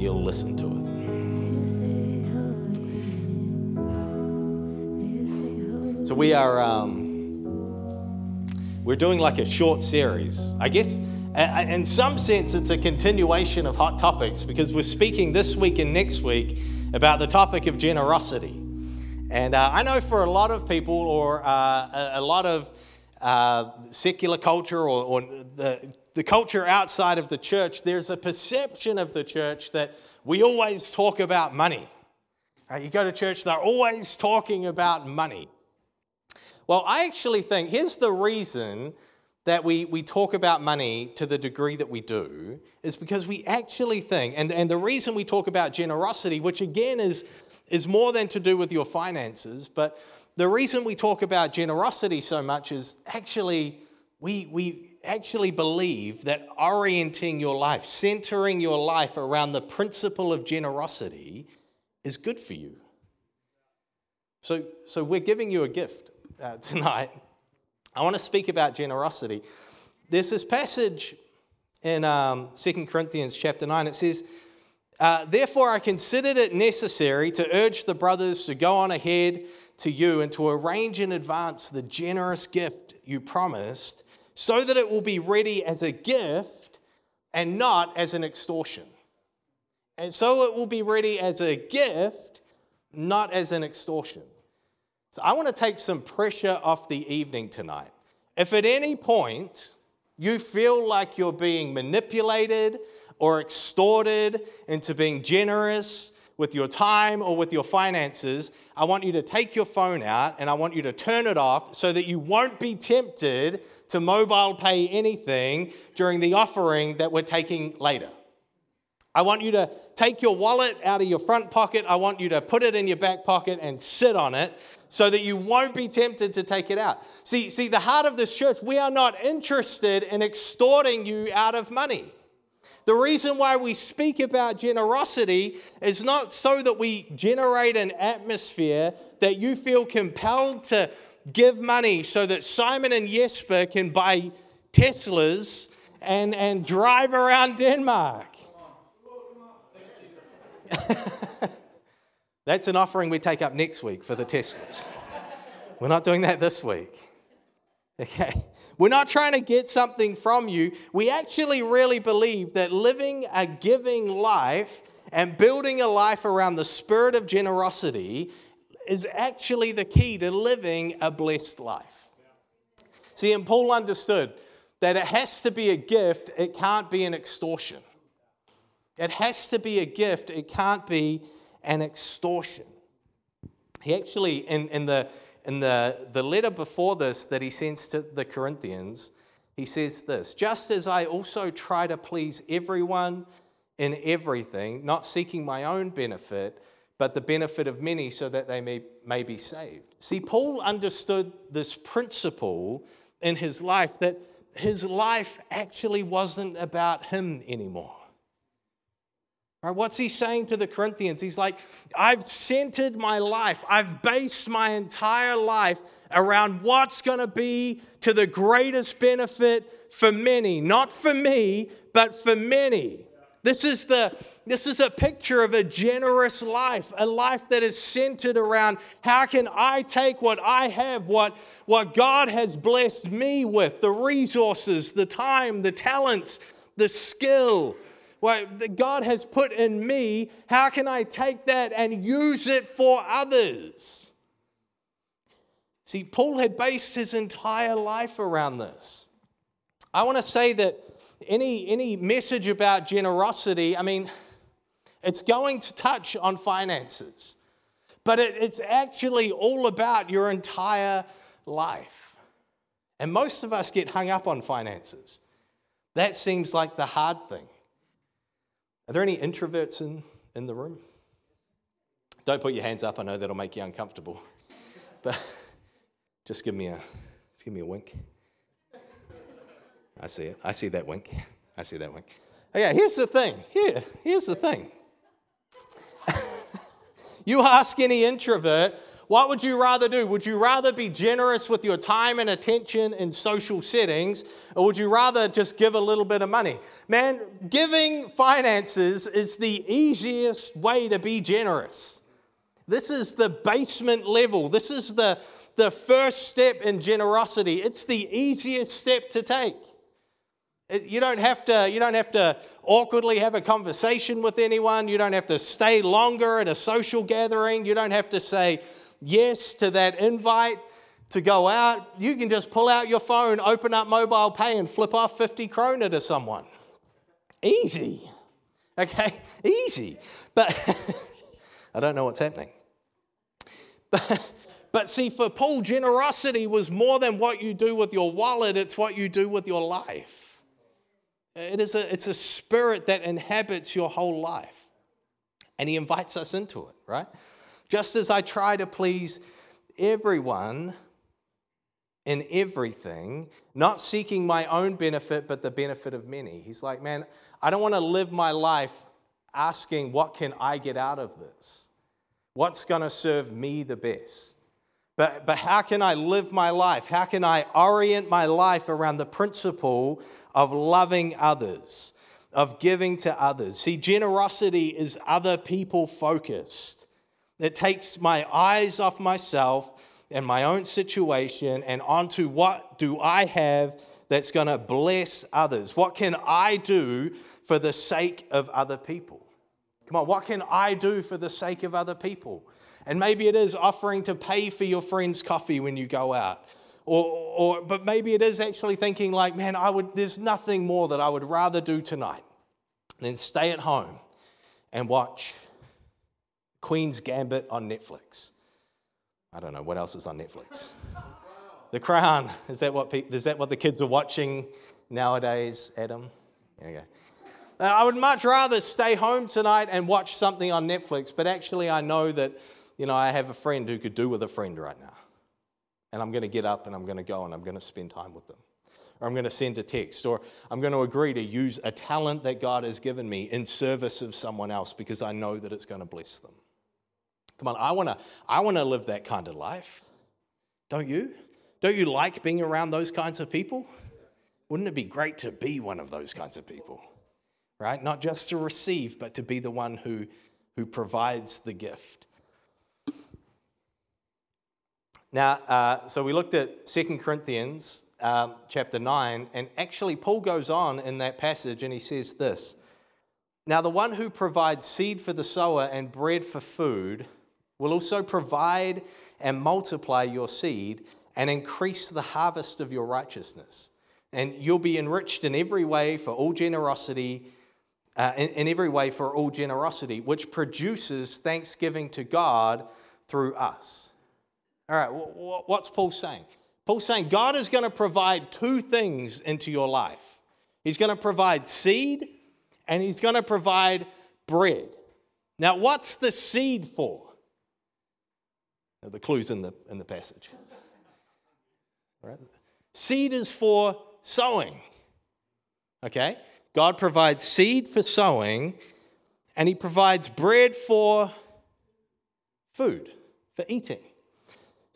you'll listen to it. So we are um, we're doing like a short series. I guess in some sense it's a continuation of hot topics because we're speaking this week and next week about the topic of generosity. And uh, I know for a lot of people or uh, a, a, lot of uh, secular culture or, or the, the culture outside of the church, there's a perception of the church that we always talk about money. Right? You go to church, they're always talking about money. Well, I actually think here's the reason that we, we talk about money to the degree that we do is because we actually think, and, and the reason we talk about generosity, which again is, is more than to do with your finances, but the reason we talk about generosity so much is actually we, we actually believe that orienting your life, centering your life around the principle of generosity is good for you. So, so we're giving you a gift uh, tonight. I want to speak about generosity. There's this passage in um, 2 Corinthians chapter 9. It says, uh, Therefore, I considered it necessary to urge the brothers to go on ahead to you and to arrange in advance the generous gift you promised so that it will be ready as a gift and not as an extortion. And so it will be ready as a gift, not as an extortion. So I want to take some pressure off the evening tonight. If at any point you feel like you're being manipulated or extorted into being generous with your time or with your finances, I want you to take your phone out and I want you to turn it off so that you won't be tempted to mobile pay anything during the offering that we're taking later. I want you to take your wallet out of your front pocket. I want you to put it in your back pocket and sit on it so that you won't be tempted to take it out. See, see the heart of this church, we are not interested in extorting you out of money. The reason why we speak about generosity is not so that we generate an atmosphere that you feel compelled to give money so that Simon and Jesper can buy Teslas and, and drive around Denmark. That's an offering we take up next week for the Teslas. We're not doing that this week. Okay? We're not trying to get something from you. We actually really believe that living a giving life and building a life around the spirit of generosity is actually the key to living a blessed life. See, and Paul understood that it has to be a gift, it can't be an extortion. It has to be a gift, it can't be an extortion. He actually, in, in, the, in the, the letter before this that he sends to the Corinthians, he says this Just as I also try to please everyone in everything, not seeking my own benefit, but the benefit of many so that they may, may be saved. See, Paul understood this principle in his life that his life actually wasn't about him anymore. Right, what's he saying to the Corinthians? He's like, I've centered my life, I've based my entire life around what's going to be to the greatest benefit for many, not for me, but for many. This is, the, this is a picture of a generous life, a life that is centered around how can I take what I have, what, what God has blessed me with, the resources, the time, the talents, the skill, what God has put in me, how can I take that and use it for others? See, Paul had based his entire life around this. I want to say that any, any message about generosity, I mean, it's going to touch on finances, but it, it's actually all about your entire life. And most of us get hung up on finances. That seems like the hard thing. Are there any introverts in, in the room? Don't put your hands up, I know that'll make you uncomfortable. But just give me a, just give me a wink. I see it. I see that wink. I see that wink. Okay, here's the thing. Here, here's the thing. You ask any introvert, what would you rather do? Would you rather be generous with your time and attention in social settings, or would you rather just give a little bit of money? Man, giving finances is the easiest way to be generous. This is the basement level. This is the, the first step in generosity. It's the easiest step to take. You don't have to, you don't have to awkwardly have a conversation with anyone. You don't have to stay longer at a social gathering. You don't have to say yes to that invite to go out. You can just pull out your phone, open up mobile pay, and flip off 50 krona to someone. Easy. Okay? Easy. But I don't know what's happening. But, but see, for Paul, generosity was more than what you do with your wallet, it's what you do with your life. It is a, it's a spirit that inhabits your whole life. And he invites us into it, right? Just as I try to please everyone in everything, not seeking my own benefit, but the benefit of many. He's like, man, I don't want to live my life asking, what can I get out of this? What's going to serve me the best? But, but how can I live my life? How can I orient my life around the principle of loving others, of giving to others? See, generosity is other people focused. It takes my eyes off myself and my own situation and onto what do I have that's going to bless others? What can I do for the sake of other people? Come on, what can I do for the sake of other people? And maybe it is offering to pay for your friend's coffee when you go out. Or, or, but maybe it is actually thinking like, man, I would, there's nothing more that I would rather do tonight than stay at home and watch Queen's Gambit on Netflix. I don't know what else is on Netflix. The Crown. Is that what, is that what the kids are watching nowadays, Adam? There you go. Uh, I would much rather stay home tonight and watch something on Netflix, but actually, I know that you know, I have a friend who could do with a friend right now. And I'm going to get up and I'm going to go and I'm going to spend time with them. Or I'm going to send a text. Or I'm going to agree to use a talent that God has given me in service of someone else because I know that it's going to bless them. Come on, I want to I want to live that kind of life. Don't you? Don't you like being around those kinds of people? Wouldn't it be great to be one of those kinds of people? Right? Not just to receive, but to be the one who, who provides the gift. Now, uh, so we looked at Second Corinthians um, chapter 9, and actually, Paul goes on in that passage and he says this Now, the one who provides seed for the sower and bread for food will also provide and multiply your seed and increase the harvest of your righteousness. And you'll be enriched in every way for all generosity, uh, in, in every way for all generosity, which produces thanksgiving to God through us. All right, what's Paul saying? Paul's saying God is going to provide two things into your life. He's going to provide seed and he's going to provide bread. Now, what's the seed for? Now, the clue's in the, in the passage. Right? Seed is for sowing. Okay? God provides seed for sowing, and He provides bread for food, for eating.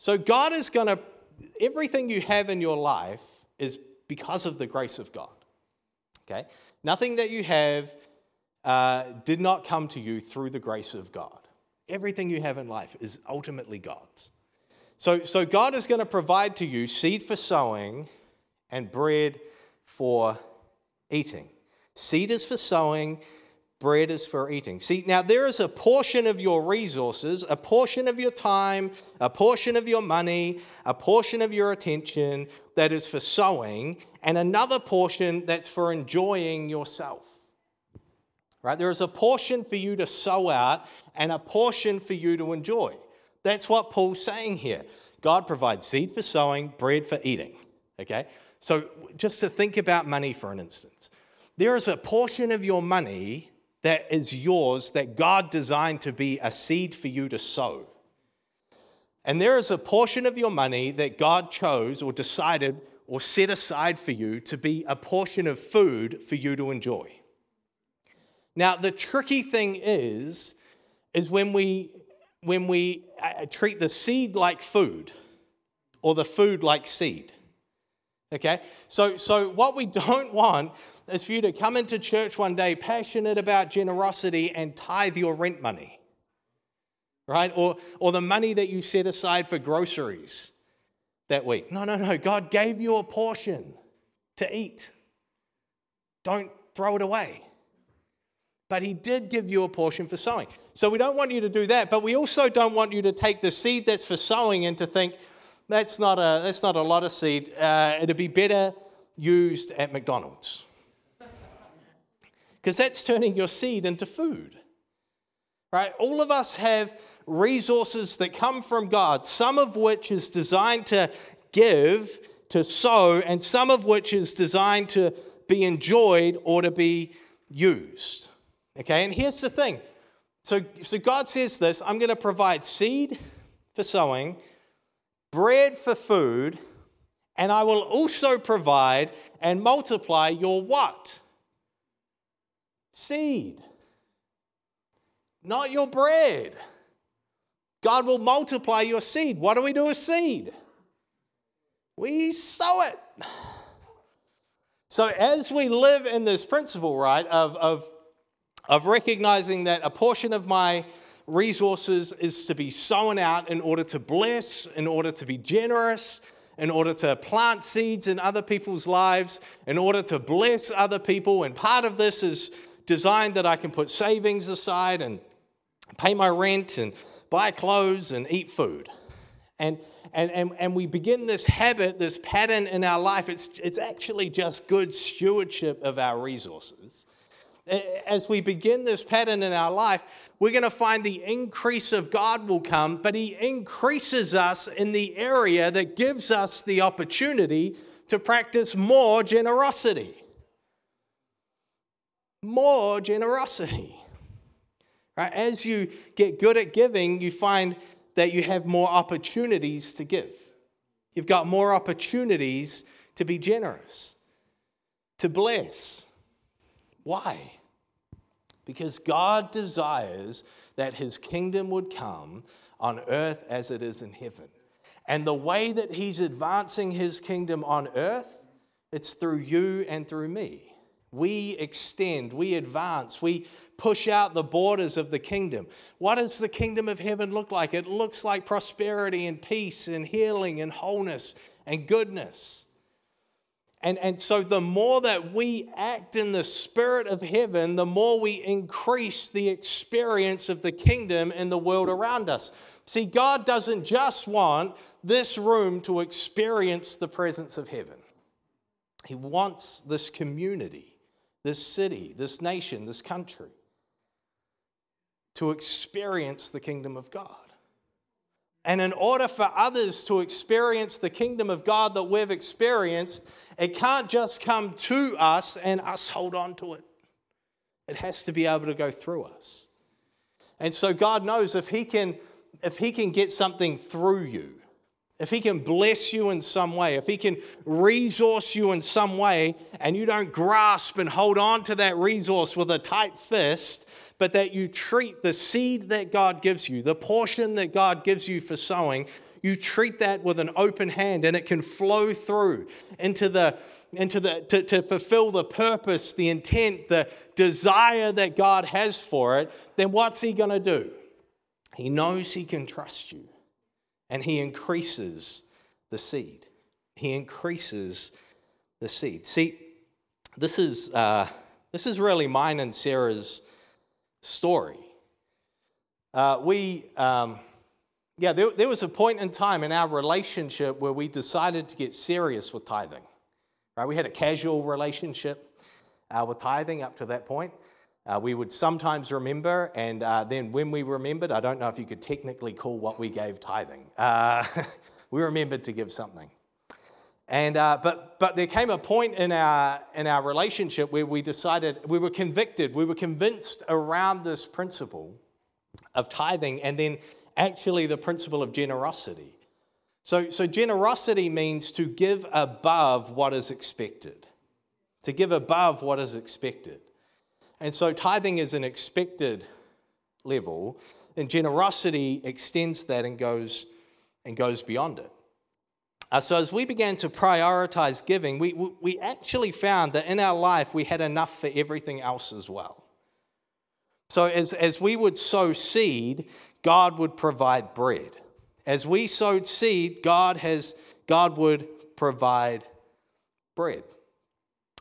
So God is going to, everything you have in your life is because of the grace of God. Okay? Nothing that you have uh, did not come to you through the grace of God. Everything you have in life is ultimately God's. So, so God is going to provide to you seed for sowing and bread for eating. Seed is for sowing, bread is for eating. See, now there is a portion of your resources, a portion of your time, a portion of your money, a portion of your attention that is for sowing, and another portion that's for enjoying yourself. Right? There is a portion for you to sow out and a portion for you to enjoy. That's what Paul's saying here. God provides seed for sowing, bread for eating. Okay? So just to think about money for an instance. There is a portion of your money that is yours that God designed to be a seed for you to sow. And there is a portion of your money that God chose or decided or set aside for you to be a portion of food for you to enjoy. Now, the tricky thing is, is when we when we uh, treat the seed like food or the food like seed. Okay? So, so what we don't want is for you to come into church one day passionate about generosity and tithe your rent money, right? Or, or the money that you set aside for groceries that week. No, no, no. God gave you a portion to eat. Don't throw it away. But He did give you a portion for sowing. So we don't want you to do that, but we also don't want you to take the seed that's for sowing and to think, that's not a, that's not a lot of seed. Uh, it'd be better used at McDonald's. Because that's turning your seed into food. Right? All of us have resources that come from God, some of which is designed to give, to sow, and some of which is designed to be enjoyed or to be used. Okay, and here's the thing. So, so God says this I'm going to provide seed for sowing, bread for food, and I will also provide and multiply your what? Seed. Not your bread. God will multiply your seed. What do we do with seed? We sow it. So, as we live in this principle, right, of, of, of recognizing that a portion of my resources is to be sown out in order to bless, in order to be generous, in order to plant seeds in other people's lives, in order to bless other people. And part of this is designed that I can put savings aside and pay my rent and buy clothes and eat food. And, and, and, and we begin this habit, this pattern in our life. It's, it's actually just good stewardship of our resources as we begin this pattern in our life, we're going to find the increase of God will come, but He increases us in the area that gives us the opportunity to practice more generosity. More generosity. Right? As you get good at giving, you find that you have more opportunities to give. You've got more opportunities to be generous, to bless. Why? Because God desires that his kingdom would come on earth as it is in heaven. And the way that he's advancing his kingdom on earth, it's through you and through me. We extend, we advance, we push out the borders of the kingdom. What does the kingdom of heaven look like? It looks like prosperity and peace and healing and wholeness and goodness. And, and so, the more that we act in the spirit of heaven, the more we increase the experience of the kingdom in the world around us. See, God doesn't just want this room to experience the presence of heaven, He wants this community, this city, this nation, this country to experience the kingdom of God. And in order for others to experience the kingdom of God that we've experienced, it can't just come to us and us hold on to it. It has to be able to go through us. And so God knows if he can if he can get something through you, if he can bless you in some way, if he can resource you in some way and you don't grasp and hold on to that resource with a tight fist, but that you treat the seed that God gives you, the portion that God gives you for sowing, you treat that with an open hand and it can flow through into the into the to, to fulfill the purpose the intent the desire that god has for it then what's he going to do? He knows he can trust you and he increases the seed he increases the seed see this is uh, this is really mine and sarah's story uh, we um, yeah, there, there was a point in time in our relationship where we decided to get serious with tithing. Right? We had a casual relationship uh, with tithing up to that point. Uh, we would sometimes remember, and uh, then when we remembered, I don't know if you could technically call what we gave tithing. Uh, we remembered to give something. And, uh, but, but there came a point in our, in our relationship where we decided, we were convicted, we were convinced around this principle of tithing, and then actually the principle of generosity. So, so generosity means to give above what is expected, to give above what is expected. And so tithing is an expected level, and generosity extends that and goes, and goes beyond it. Uh, so, as we began to prioritize giving, we, we actually found that in our life we had enough for everything else as well. So, as, as we would sow seed, God would provide bread. As we sowed seed, God, has, God would provide bread.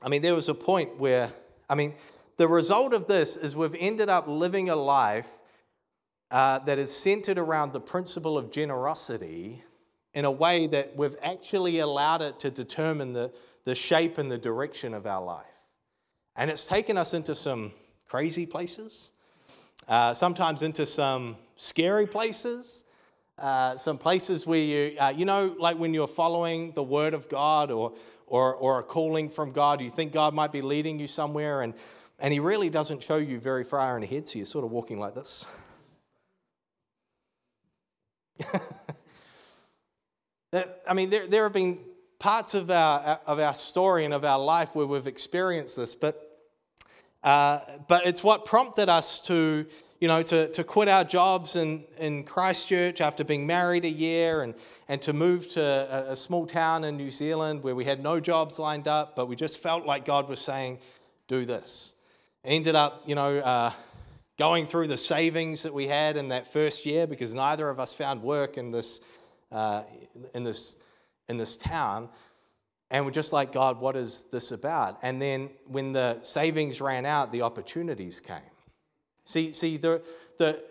I mean, there was a point where, I mean, the result of this is we've ended up living a life uh, that is centered around the principle of generosity in a way that we've actually allowed it to determine the, the shape and the direction of our life. And it's taken us into some crazy places, uh, sometimes into some scary places, uh, some places where you, uh, you know, like when you're following the word of God or, or, or a calling from God, you think God might be leading you somewhere and, and He really doesn't show you very far in ahead, so you're sort of walking like this. I mean, there, there have been parts of our, of our story and of our life where we've experienced this, but, uh, but it's what prompted us to, you know, to, to quit our jobs in, in Christchurch after being married a year and, and to move to a, a small town in New Zealand where we had no jobs lined up, but we just felt like God was saying, do this. Ended up, you know, uh, going through the savings that we had in that first year because neither of us found work in this uh, in, this, in this town. And we're just like, God, what is this about? And then when the savings ran out, the opportunities came. See, see the, the,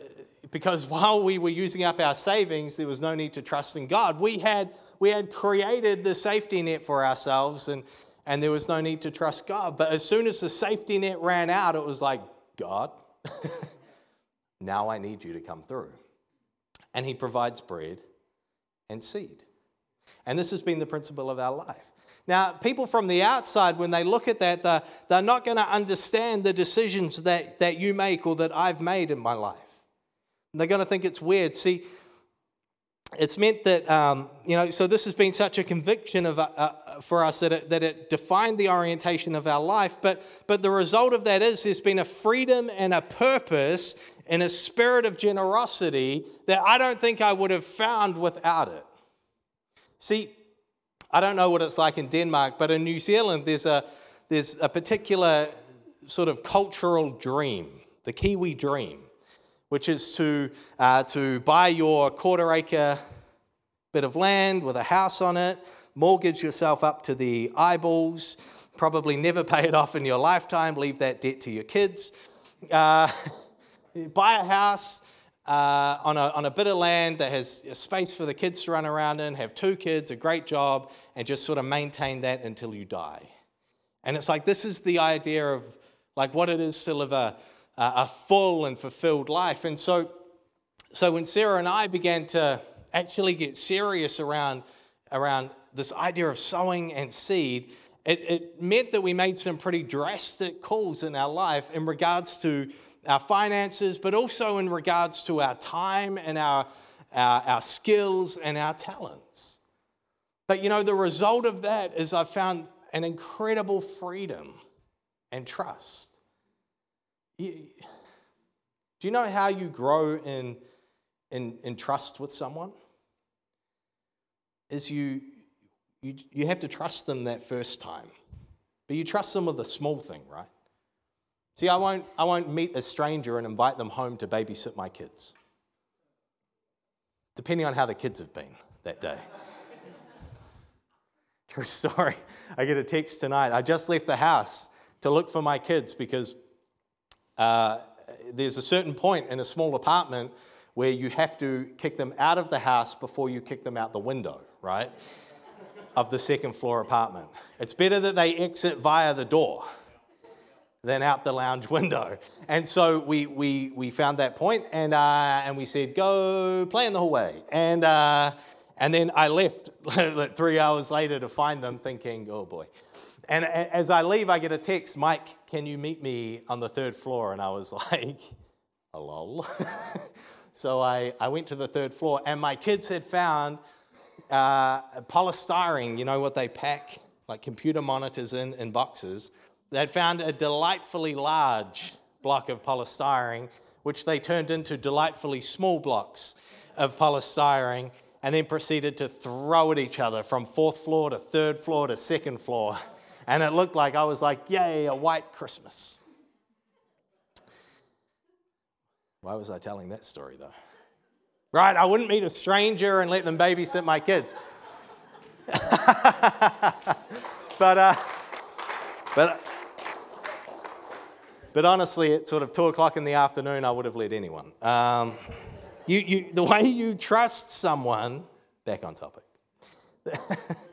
because while we were using up our savings, there was no need to trust in God. We had, we had created the safety net for ourselves, and, and there was no need to trust God. But as soon as the safety net ran out, it was like, God, now I need you to come through. And He provides bread and seed. And this has been the principle of our life. Now, people from the outside, when they look at that, they're, they're not going to understand the decisions that, that you make or that I've made in my life. They're going to think it's weird. See, it's meant that, um, you know, so this has been such a conviction of, uh, uh, for us that it, that it defined the orientation of our life. But, but the result of that is there's been a freedom and a purpose and a spirit of generosity that I don't think I would have found without it. See, I don't know what it's like in Denmark, but in New Zealand, there's a, there's a particular sort of cultural dream, the Kiwi dream, which is to, uh, to buy your quarter acre bit of land with a house on it, mortgage yourself up to the eyeballs, probably never pay it off in your lifetime, leave that debt to your kids. Uh, buy a house uh, on, a, on a bit of land that has a space for the kids to run around in, have two kids, a great job, and just sort of maintain that until you die. And it's like this is the idea of like what it is to live a, a full and fulfilled life. And so, so when Sarah and I began to actually get serious around, around this idea of sowing and seed, it, it meant that we made some pretty drastic calls in our life in regards to our finances, but also in regards to our time and our, our, our skills and our talents. But you know, the result of that is I found an incredible freedom and trust. Do you know how you grow in, in, in trust with someone? Is you, you, you have to trust them that first time. But you trust them with a small thing, right? See, I won't, I won't meet a stranger and invite them home to babysit my kids, depending on how the kids have been that day. True story. I get a text tonight. I just left the house to look for my kids because uh, there's a certain point in a small apartment where you have to kick them out of the house before you kick them out the window, right? of the second floor apartment. It's better that they exit via the door than out the lounge window. And so we, we, we found that point and, uh, and we said, go play in the hallway. And, uh, and then I left three hours later to find them thinking, oh boy. And as I leave, I get a text, Mike, can you meet me on the third floor? And I was like, a lol. so I, I went to the third floor and my kids had found uh, polystyrene, you know what they pack, like computer monitors in, in boxes They'd found a delightfully large block of polystyrene which they turned into delightfully small blocks of polystyrene and then proceeded to throw at each other from fourth floor to third floor to second floor. And it looked like I was like, yay, a white Christmas. Why was I telling that story though? Right, I wouldn't meet a stranger and let them babysit my kids. but, uh, but, but honestly, at sort of two o'clock in the afternoon, I would have let anyone. Um, you, you, the way you trust someone, back on topic.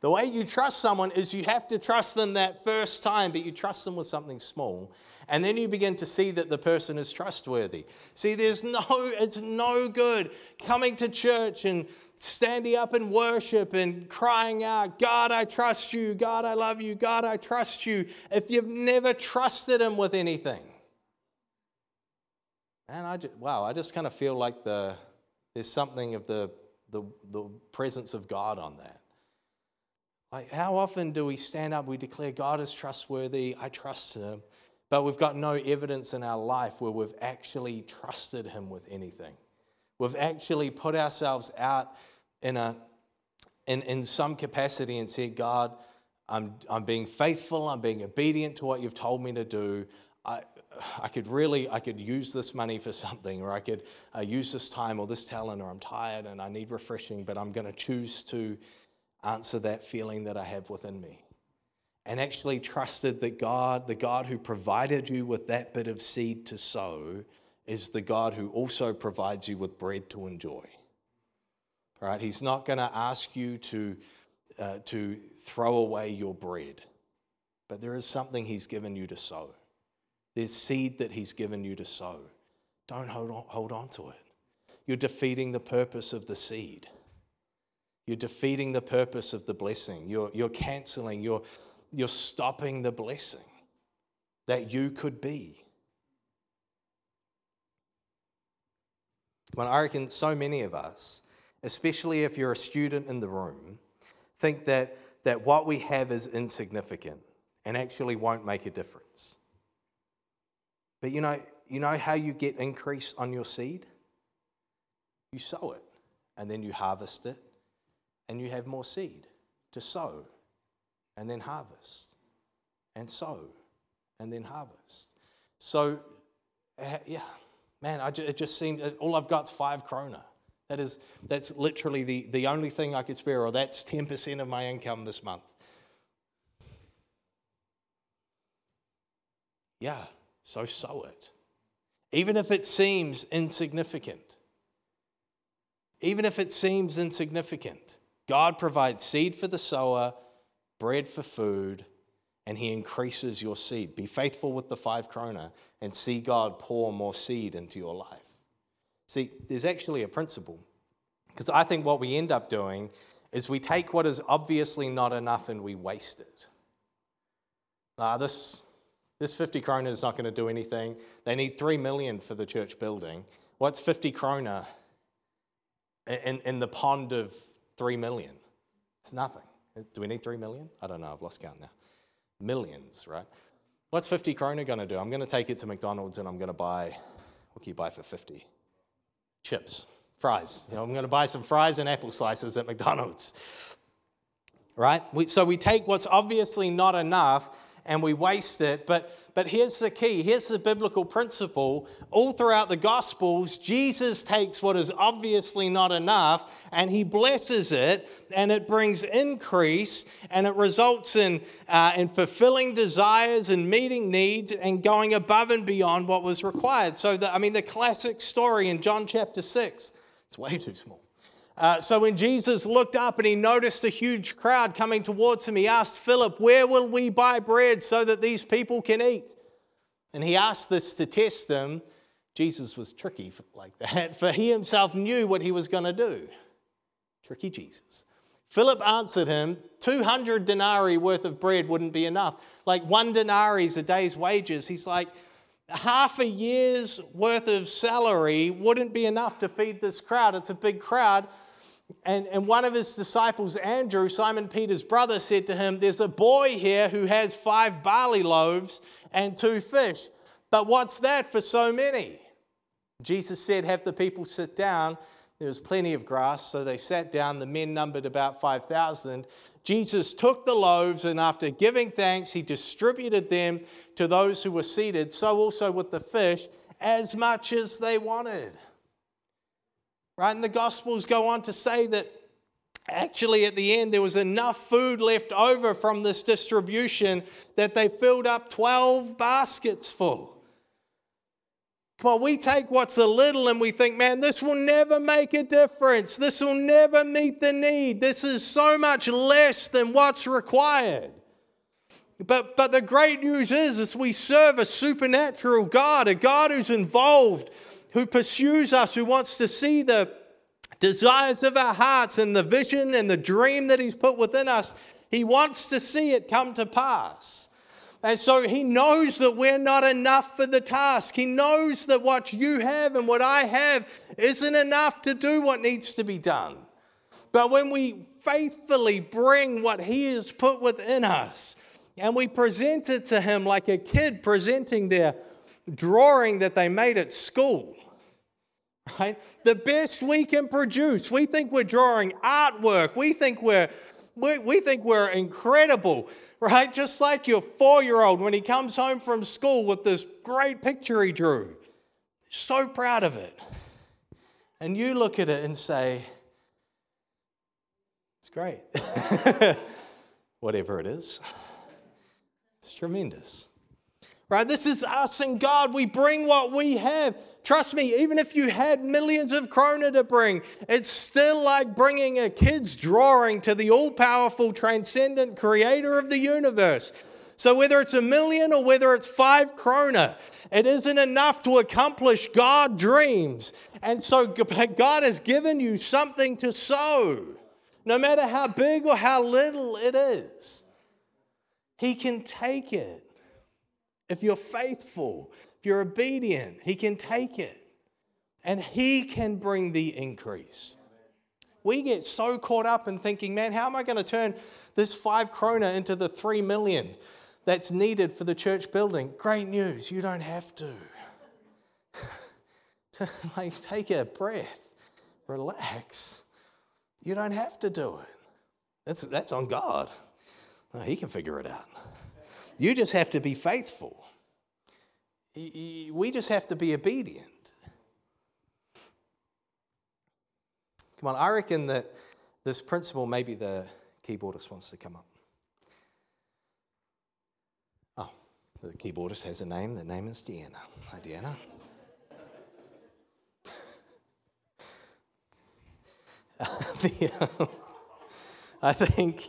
the way you trust someone is you have to trust them that first time, but you trust them with something small. And then you begin to see that the person is trustworthy. See, there's no, it's no good coming to church and standing up in worship and crying out, God, I trust you. God, I love you. God, I trust you. If you've never trusted Him with anything. And I just, wow, I just kind of feel like the, there's something of the, the, the presence of God on that. Like, how often do we stand up, we declare God is trustworthy, I trust Him, but we've got no evidence in our life where we've actually trusted Him with anything? We've actually put ourselves out in, a, in, in some capacity and said, God, I'm, I'm being faithful, I'm being obedient to what you've told me to do. I, I could really, I could use this money for something, or I could uh, use this time or this talent, or I'm tired and I need refreshing, but I'm going to choose to answer that feeling that I have within me. And actually trusted that God, the God who provided you with that bit of seed to sow, is the God who also provides you with bread to enjoy. Right? He's not going to ask you to, uh, to throw away your bread, but there is something He's given you to sow. There's seed that He's given you to sow. Don't hold on, hold on to it. You're defeating the purpose of the seed. You're defeating the purpose of the blessing. You're, you're canceling, you're, you're stopping the blessing that you could be. When I reckon so many of us, especially if you're a student in the room, think that, that what we have is insignificant and actually won't make a difference. But you know, you know how you get increase on your seed? You sow it, and then you harvest it, and you have more seed to sow, and then harvest, and sow, and then harvest. So, uh, yeah, man, I, it just seemed all I've got is five krona. That is, that's literally the, the only thing I could spare, or that's 10% of my income this month. Yeah, so sow it. Even if it seems insignificant. Even if it seems insignificant, God provides seed for the sower, bread for food, and He increases your seed. Be faithful with the five krona and see God pour more seed into your life. See, there's actually a principle. Because I think what we end up doing is we take what is obviously not enough and we waste it. Uh, this, this 50 krona is not going to do anything. They need 3 million for the church building. What's 50 krona in, in the pond of 3 million? It's nothing. Do we need 3 million? I don't know. I've lost count now. Millions, right? What's 50 krona going to do? I'm going to take it to McDonald's and I'm going to buy, what can you buy for 50? chips, fries. You know, I'm going to buy some fries and apple slices at McDonald's. Right? We, so we take what's obviously not enough and we waste it. But, but here's the key here's the biblical principle. All throughout the Gospels, Jesus takes what is obviously not enough and he blesses it, and it brings increase, and it results in, uh, in fulfilling desires and meeting needs and going above and beyond what was required. So, the, I mean, the classic story in John chapter 6, it's way too small. Uh, so when Jesus looked up and he noticed a huge crowd coming towards him, he asked Philip, Where will we buy bread so that these people can eat? And he asked this to test them. Jesus was tricky like that, for he himself knew what he was going to do. Tricky Jesus. Philip answered him, 200 denarii worth of bread wouldn't be enough. Like one denarii is a day's wages. He's like, half a year's worth of salary wouldn't be enough to feed this crowd. It's a big crowd. And, and one of his disciples, Andrew, Simon Peter's brother, said to him, There's a boy here who has five barley loaves and two fish. But what's that for so many? Jesus said, Have the people sit down. There was plenty of grass, so they sat down. The men numbered about 5,000. Jesus took the loaves, and after giving thanks, he distributed them to those who were seated, so also with the fish, as much as they wanted. Right? And the Gospels go on to say that actually at the end there was enough food left over from this distribution that they filled up 12 baskets full. Come on, we take what's a little and we think, man, this will never make a difference. This will never meet the need. This is so much less than what's required. But, but the great news is, is we serve a supernatural God, a God who's involved, who pursues us, who wants to see the desires of our hearts and the vision and the dream that He's put within us. He wants to see it come to pass. And so he knows that we're not enough for the task. He knows that what you have and what I have isn't enough to do what needs to be done. But when we faithfully bring what he has put within us and we present it to him like a kid presenting their drawing that they made at school, right? The best we can produce. We think we're drawing artwork. We think we're we, we think we're incredible right? Just like your four year old when he comes home from school with this great picture he drew. So proud of it. And you look at it and say, it's great. Whatever it is, it's tremendous. Right? This is us and God. We bring what we have. Trust me, even if you had millions of krona to bring, it's still like bringing a kid's drawing to the all powerful, transcendent creator of the universe. So, whether it's a million or whether it's five krona, it isn't enough to accomplish God dreams. And so, God has given you something to sow, no matter how big or how little it is. He can take it if you're faithful, if you're obedient, He can take it and He can bring the increase. We get so caught up in thinking, man, how am I going to turn this five krona into the three million that's needed for the church building? Great news, you don't have to. like, take a breath, relax. You don't have to do it. That's, that's on God. he can figure it out. You just have to be faithful. We just have to be obedient. Come on, I reckon that this principle, maybe the keyboardist wants to come up. Oh, the keyboardist has a name. The name is Deanna. Hi, Deanna. the, uh, I think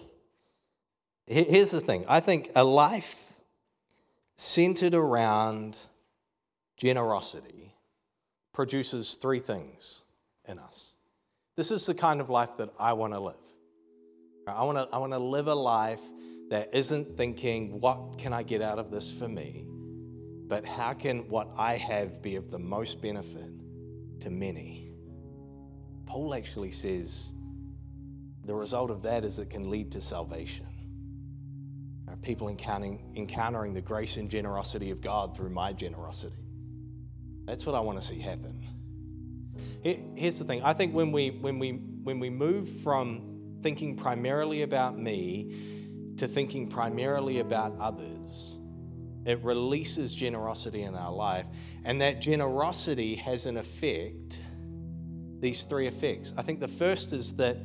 Here's the thing I think a life centered around generosity produces three things in us. This is the kind of life that I want to live. I want to, I want to live a life that isn't thinking, what can I get out of this for me? But how can what I have be of the most benefit to many? Paul actually says the result of that is it can lead to salvation people encountering, encountering the grace and generosity of God through my generosity. That's what I want to see happen. Here's the thing I think when we, when we, when we move from thinking primarily about me to thinking primarily about others, it releases generosity in our life. And that generosity has an effect, these three effects. I think the first is that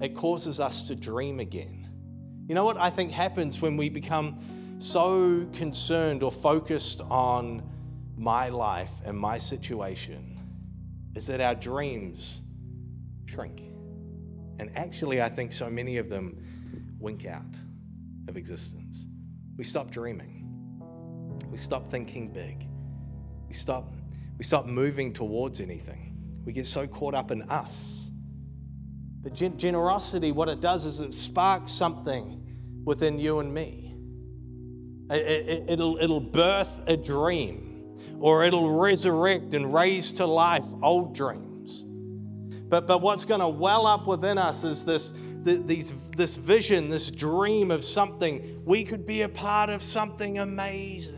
it causes us to dream again. You know what I think happens when we become so concerned or focused on my life and my situation is that our dreams shrink. And actually, I think so many of them wink out of existence. We stop dreaming. We stop thinking big. We stop, we stop moving towards anything. We get so caught up in us but generosity, what it does is it sparks something within you and me. It, will it'll birth a dream, or it'll resurrect and raise to life old dreams. But, but what's going to well up within us is this, these, this vision, this dream of something. We could be a part of something amazing.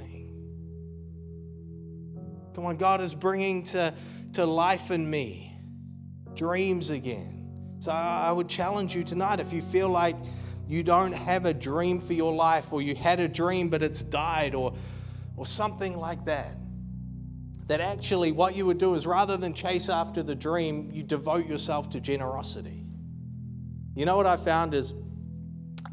Come on, God is bringing to, to life in me dreams again. So I would challenge you tonight if you feel like you don't have a dream for your life, or you had a dream but it's died, or, or something like that. That actually, what you would do is rather than chase after the dream, you devote yourself to generosity. You know what I found is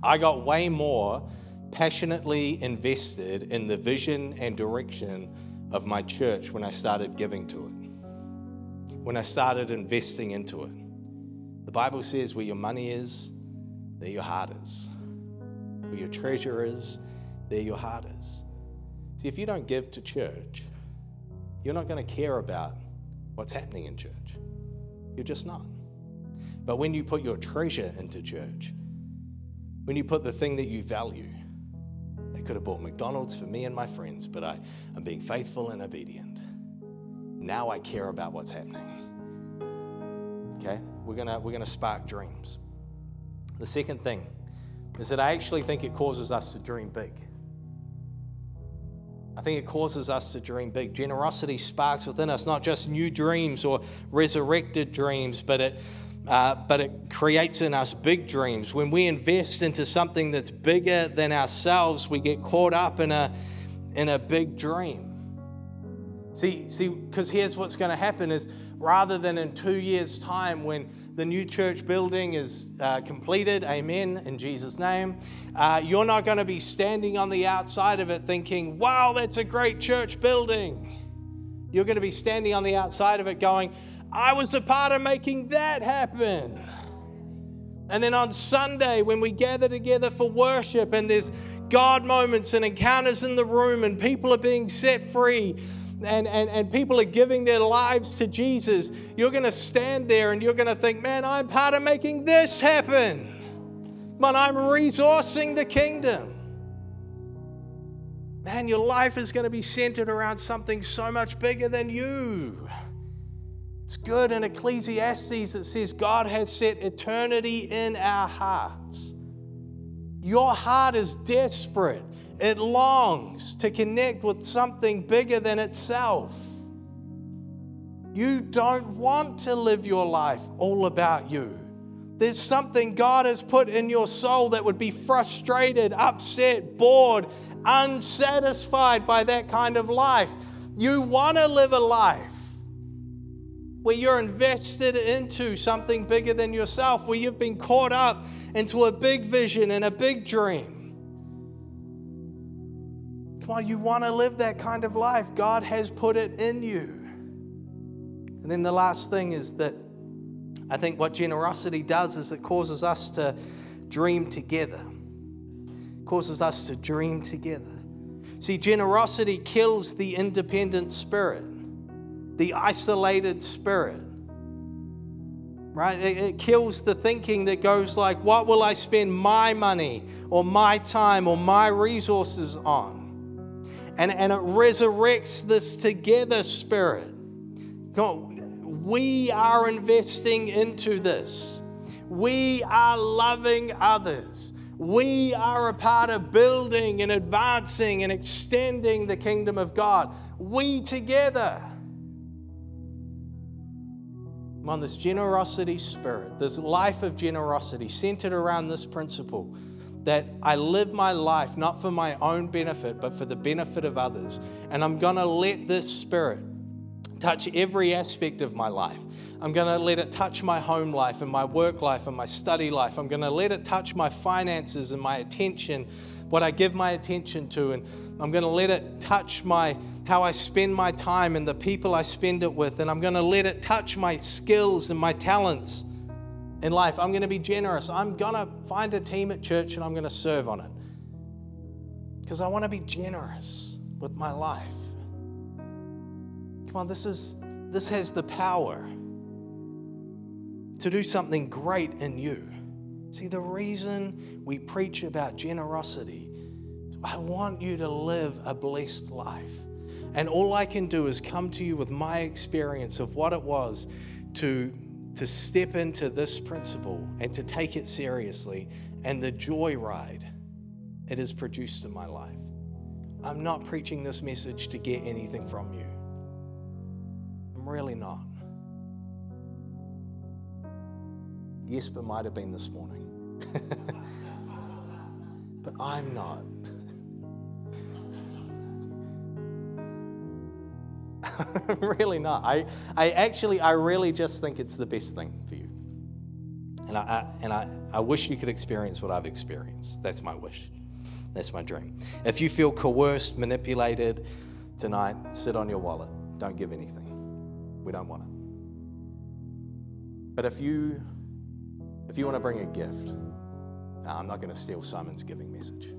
I got way more passionately invested in the vision and direction of my church when I started giving to it, when I started investing into it. Bible says where your money is, there your heart is. Where your treasure is, there your heart is. See, if you don't give to church, you're not going to care about what's happening in church. You're just not. But when you put your treasure into church, when you put the thing that you value, they could have bought McDonald's for me and my friends, but I, I'm being faithful and obedient. Now I care about what's happening. Okay? We're gonna we're gonna spark dreams. The second thing is that I actually think it causes us to dream big. I think it causes us to dream big. Generosity sparks within us not just new dreams or resurrected dreams, but it uh, but it creates in us big dreams. When we invest into something that's bigger than ourselves, we get caught up in a, in a big dream. See, see, because here's what's going to happen is rather than in two years' time when the new church building is uh, completed, amen, in Jesus' name, uh, you're not going to be standing on the outside of it thinking, wow, that's a great church building. You're going to be standing on the outside of it going, I was a part of making that happen. And then on Sunday, when we gather together for worship and there's God moments and encounters in the room and people are being set free and, and, and people are giving their lives to Jesus, you're going to stand there and you're going to think, man, I'm part of making this happen. Man, I'm resourcing the kingdom. Man, your life is going to be centered around something so much bigger than you. It's good in Ecclesiastes that says God has set eternity in our hearts. Your heart is desperate, it longs to connect with something bigger than itself. You don't want to live your life all about you. There's something God has put in your soul that would be frustrated, upset, bored, unsatisfied by that kind of life. You want to live a life where you're invested into something bigger than yourself, where you've been caught up into a big vision and a big dream. Come on, you want to live that kind of life. God has put it in you. And then the last thing is that I think what generosity does is it causes us to dream together. It causes us to dream together. See, generosity kills the independent spirit the isolated spirit. Right? It, it kills the thinking that goes like, what will I spend my money or my time or my resources on? And, and it resurrects this together spirit. God, we are investing into this. We are loving others. We are a part of building and advancing and extending the kingdom of God. We together on this generosity spirit, this life of generosity centered around this principle that I live my life not for my own benefit, but for the benefit of others. And I'm going to let this spirit touch every aspect of my life. I'm going to let it touch my home life and my work life and my study life. I'm going to let it touch my finances and my attention, what I give my attention to. And I'm going to let it touch my how I spend my time and the people I spend it with, and I'm going to let it touch my skills and my talents in life. I'm going to be generous. I'm going to find a team at church and I'm going to serve on it because I want to be generous with my life. Come on, this is this has the power to do something great in you. See, the reason we preach about generosity, I want you to live a blessed life. And all I can do is come to you with my experience of what it was to, to step into this principle and to take it seriously and the joy ride it has produced in my life. I'm not preaching this message to get anything from you. I'm really not. Yes, but might have been this morning. but I'm not. really not. I, I actually, I really just think it's the best thing for you. And I, I, and I, I wish you could experience what I've experienced. That's my wish. That's my dream. If you feel coerced, manipulated tonight, sit on your wallet. Don't give anything. We don't want it. But if you if you want to bring a gift, I'm not going to steal Simon's giving message.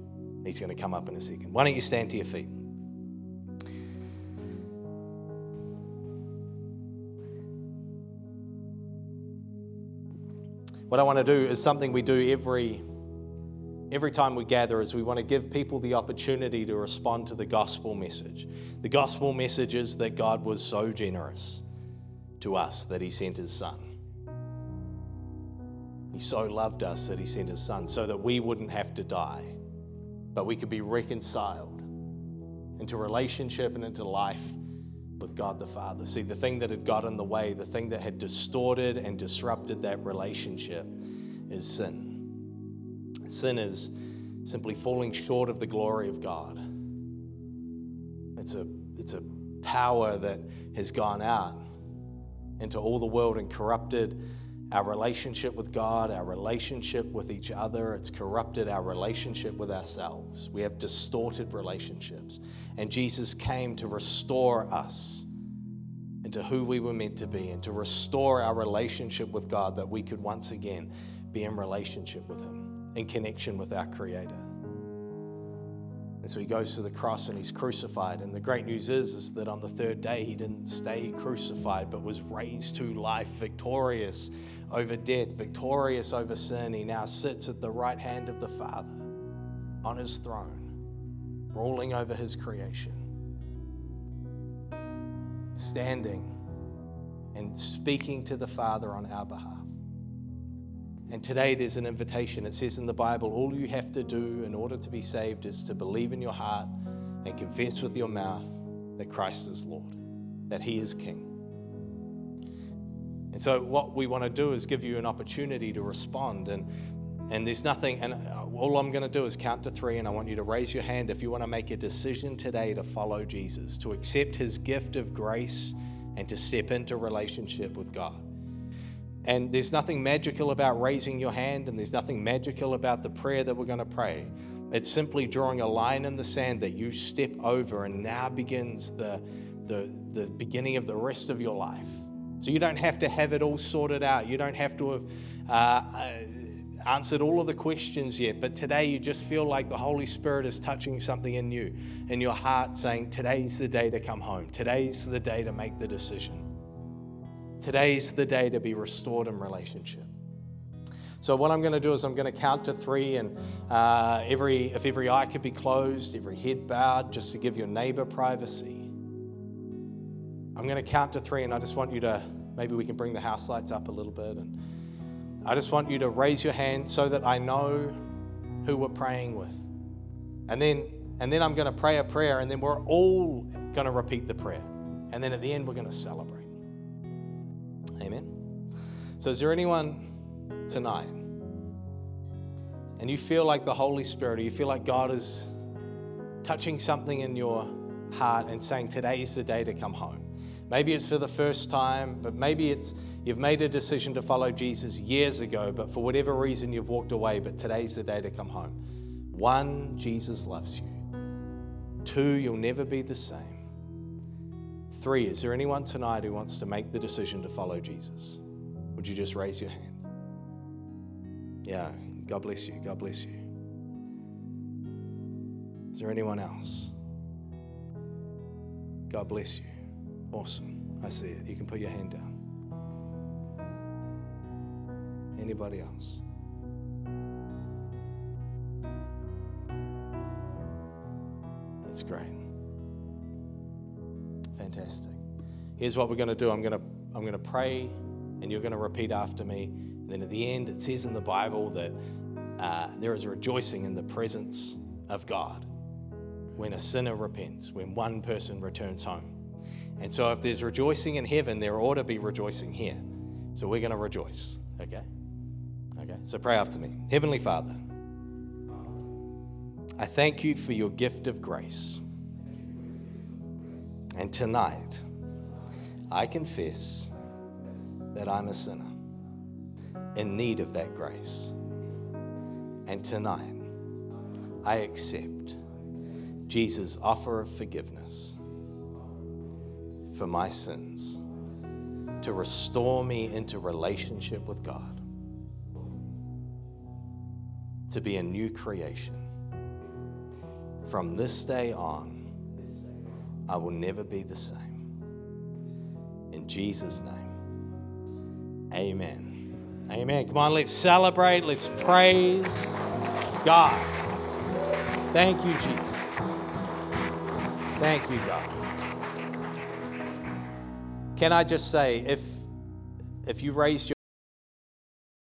He's going to come up in a second. Why don't you stand to your feet? What I want to do is something we do every every time we gather is we want to give people the opportunity to respond to the gospel message. The gospel message is that God was so generous to us that he sent his son. He so loved us that he sent his son so that we wouldn't have to die, but we could be reconciled into relationship and into life with God the Father. See, the thing that had got in the way, the thing that had distorted and disrupted that relationship is sin. Sin is simply falling short of the glory of God. It's a, it's a power that has gone out into all the world and corrupted our relationship with God, our relationship with each other. It's corrupted our relationship with ourselves. We have distorted relationships. And Jesus came to restore us into who we were meant to be and to restore our relationship with God that we could once again be in relationship with Him in connection with our Creator. And so he goes to the cross and he's crucified. And the great news is, is that on the third day, he didn't stay crucified, but was raised to life, victorious over death, victorious over sin. He now sits at the right hand of the Father on his throne, ruling over his creation, standing and speaking to the Father on our behalf. And today there's an invitation. It says in the Bible, all you have to do in order to be saved is to believe in your heart and confess with your mouth that Christ is Lord, that He is King. And so, what we want to do is give you an opportunity to respond. And, and there's nothing, and all I'm going to do is count to three, and I want you to raise your hand if you want to make a decision today to follow Jesus, to accept His gift of grace, and to step into relationship with God. And there's nothing magical about raising your hand, and there's nothing magical about the prayer that we're going to pray. It's simply drawing a line in the sand that you step over, and now begins the, the, the beginning of the rest of your life. So you don't have to have it all sorted out. You don't have to have uh, uh, answered all of the questions yet, but today you just feel like the Holy Spirit is touching something in you, in your heart, saying, Today's the day to come home. Today's the day to make the decision. Today's the day to be restored in relationship. So what I'm going to do is I'm going to count to three, and uh, every if every eye could be closed, every head bowed, just to give your neighbor privacy. I'm going to count to three, and I just want you to maybe we can bring the house lights up a little bit, and I just want you to raise your hand so that I know who we're praying with, and then and then I'm going to pray a prayer, and then we're all going to repeat the prayer, and then at the end we're going to celebrate. Amen. So, is there anyone tonight and you feel like the Holy Spirit, or you feel like God is touching something in your heart and saying, Today is the day to come home? Maybe it's for the first time, but maybe it's you've made a decision to follow Jesus years ago, but for whatever reason you've walked away, but today's the day to come home. One, Jesus loves you. Two, you'll never be the same. Three, is there anyone tonight who wants to make the decision to follow Jesus? Would you just raise your hand? Yeah, God bless you. God bless you. Is there anyone else? God bless you. Awesome. I see it. You can put your hand down. Anybody else? That's great. Fantastic. Here's what we're going to do. I'm going to I'm going to pray, and you're going to repeat after me. And then at the end, it says in the Bible that uh, there is rejoicing in the presence of God when a sinner repents, when one person returns home. And so if there's rejoicing in heaven, there ought to be rejoicing here. So we're going to rejoice, okay? Okay, so pray after me. Heavenly Father, I thank you for your gift of grace. And tonight, I confess that I'm a sinner in need of that grace. And tonight, I accept Jesus' offer of forgiveness for my sins to restore me into relationship with God, to be a new creation. From this day on, I will never be the same. In Jesus' name, amen. Amen. Come on, let's celebrate, let's praise God. Thank you, Jesus. Thank you, God. Can I just say, if if you raised your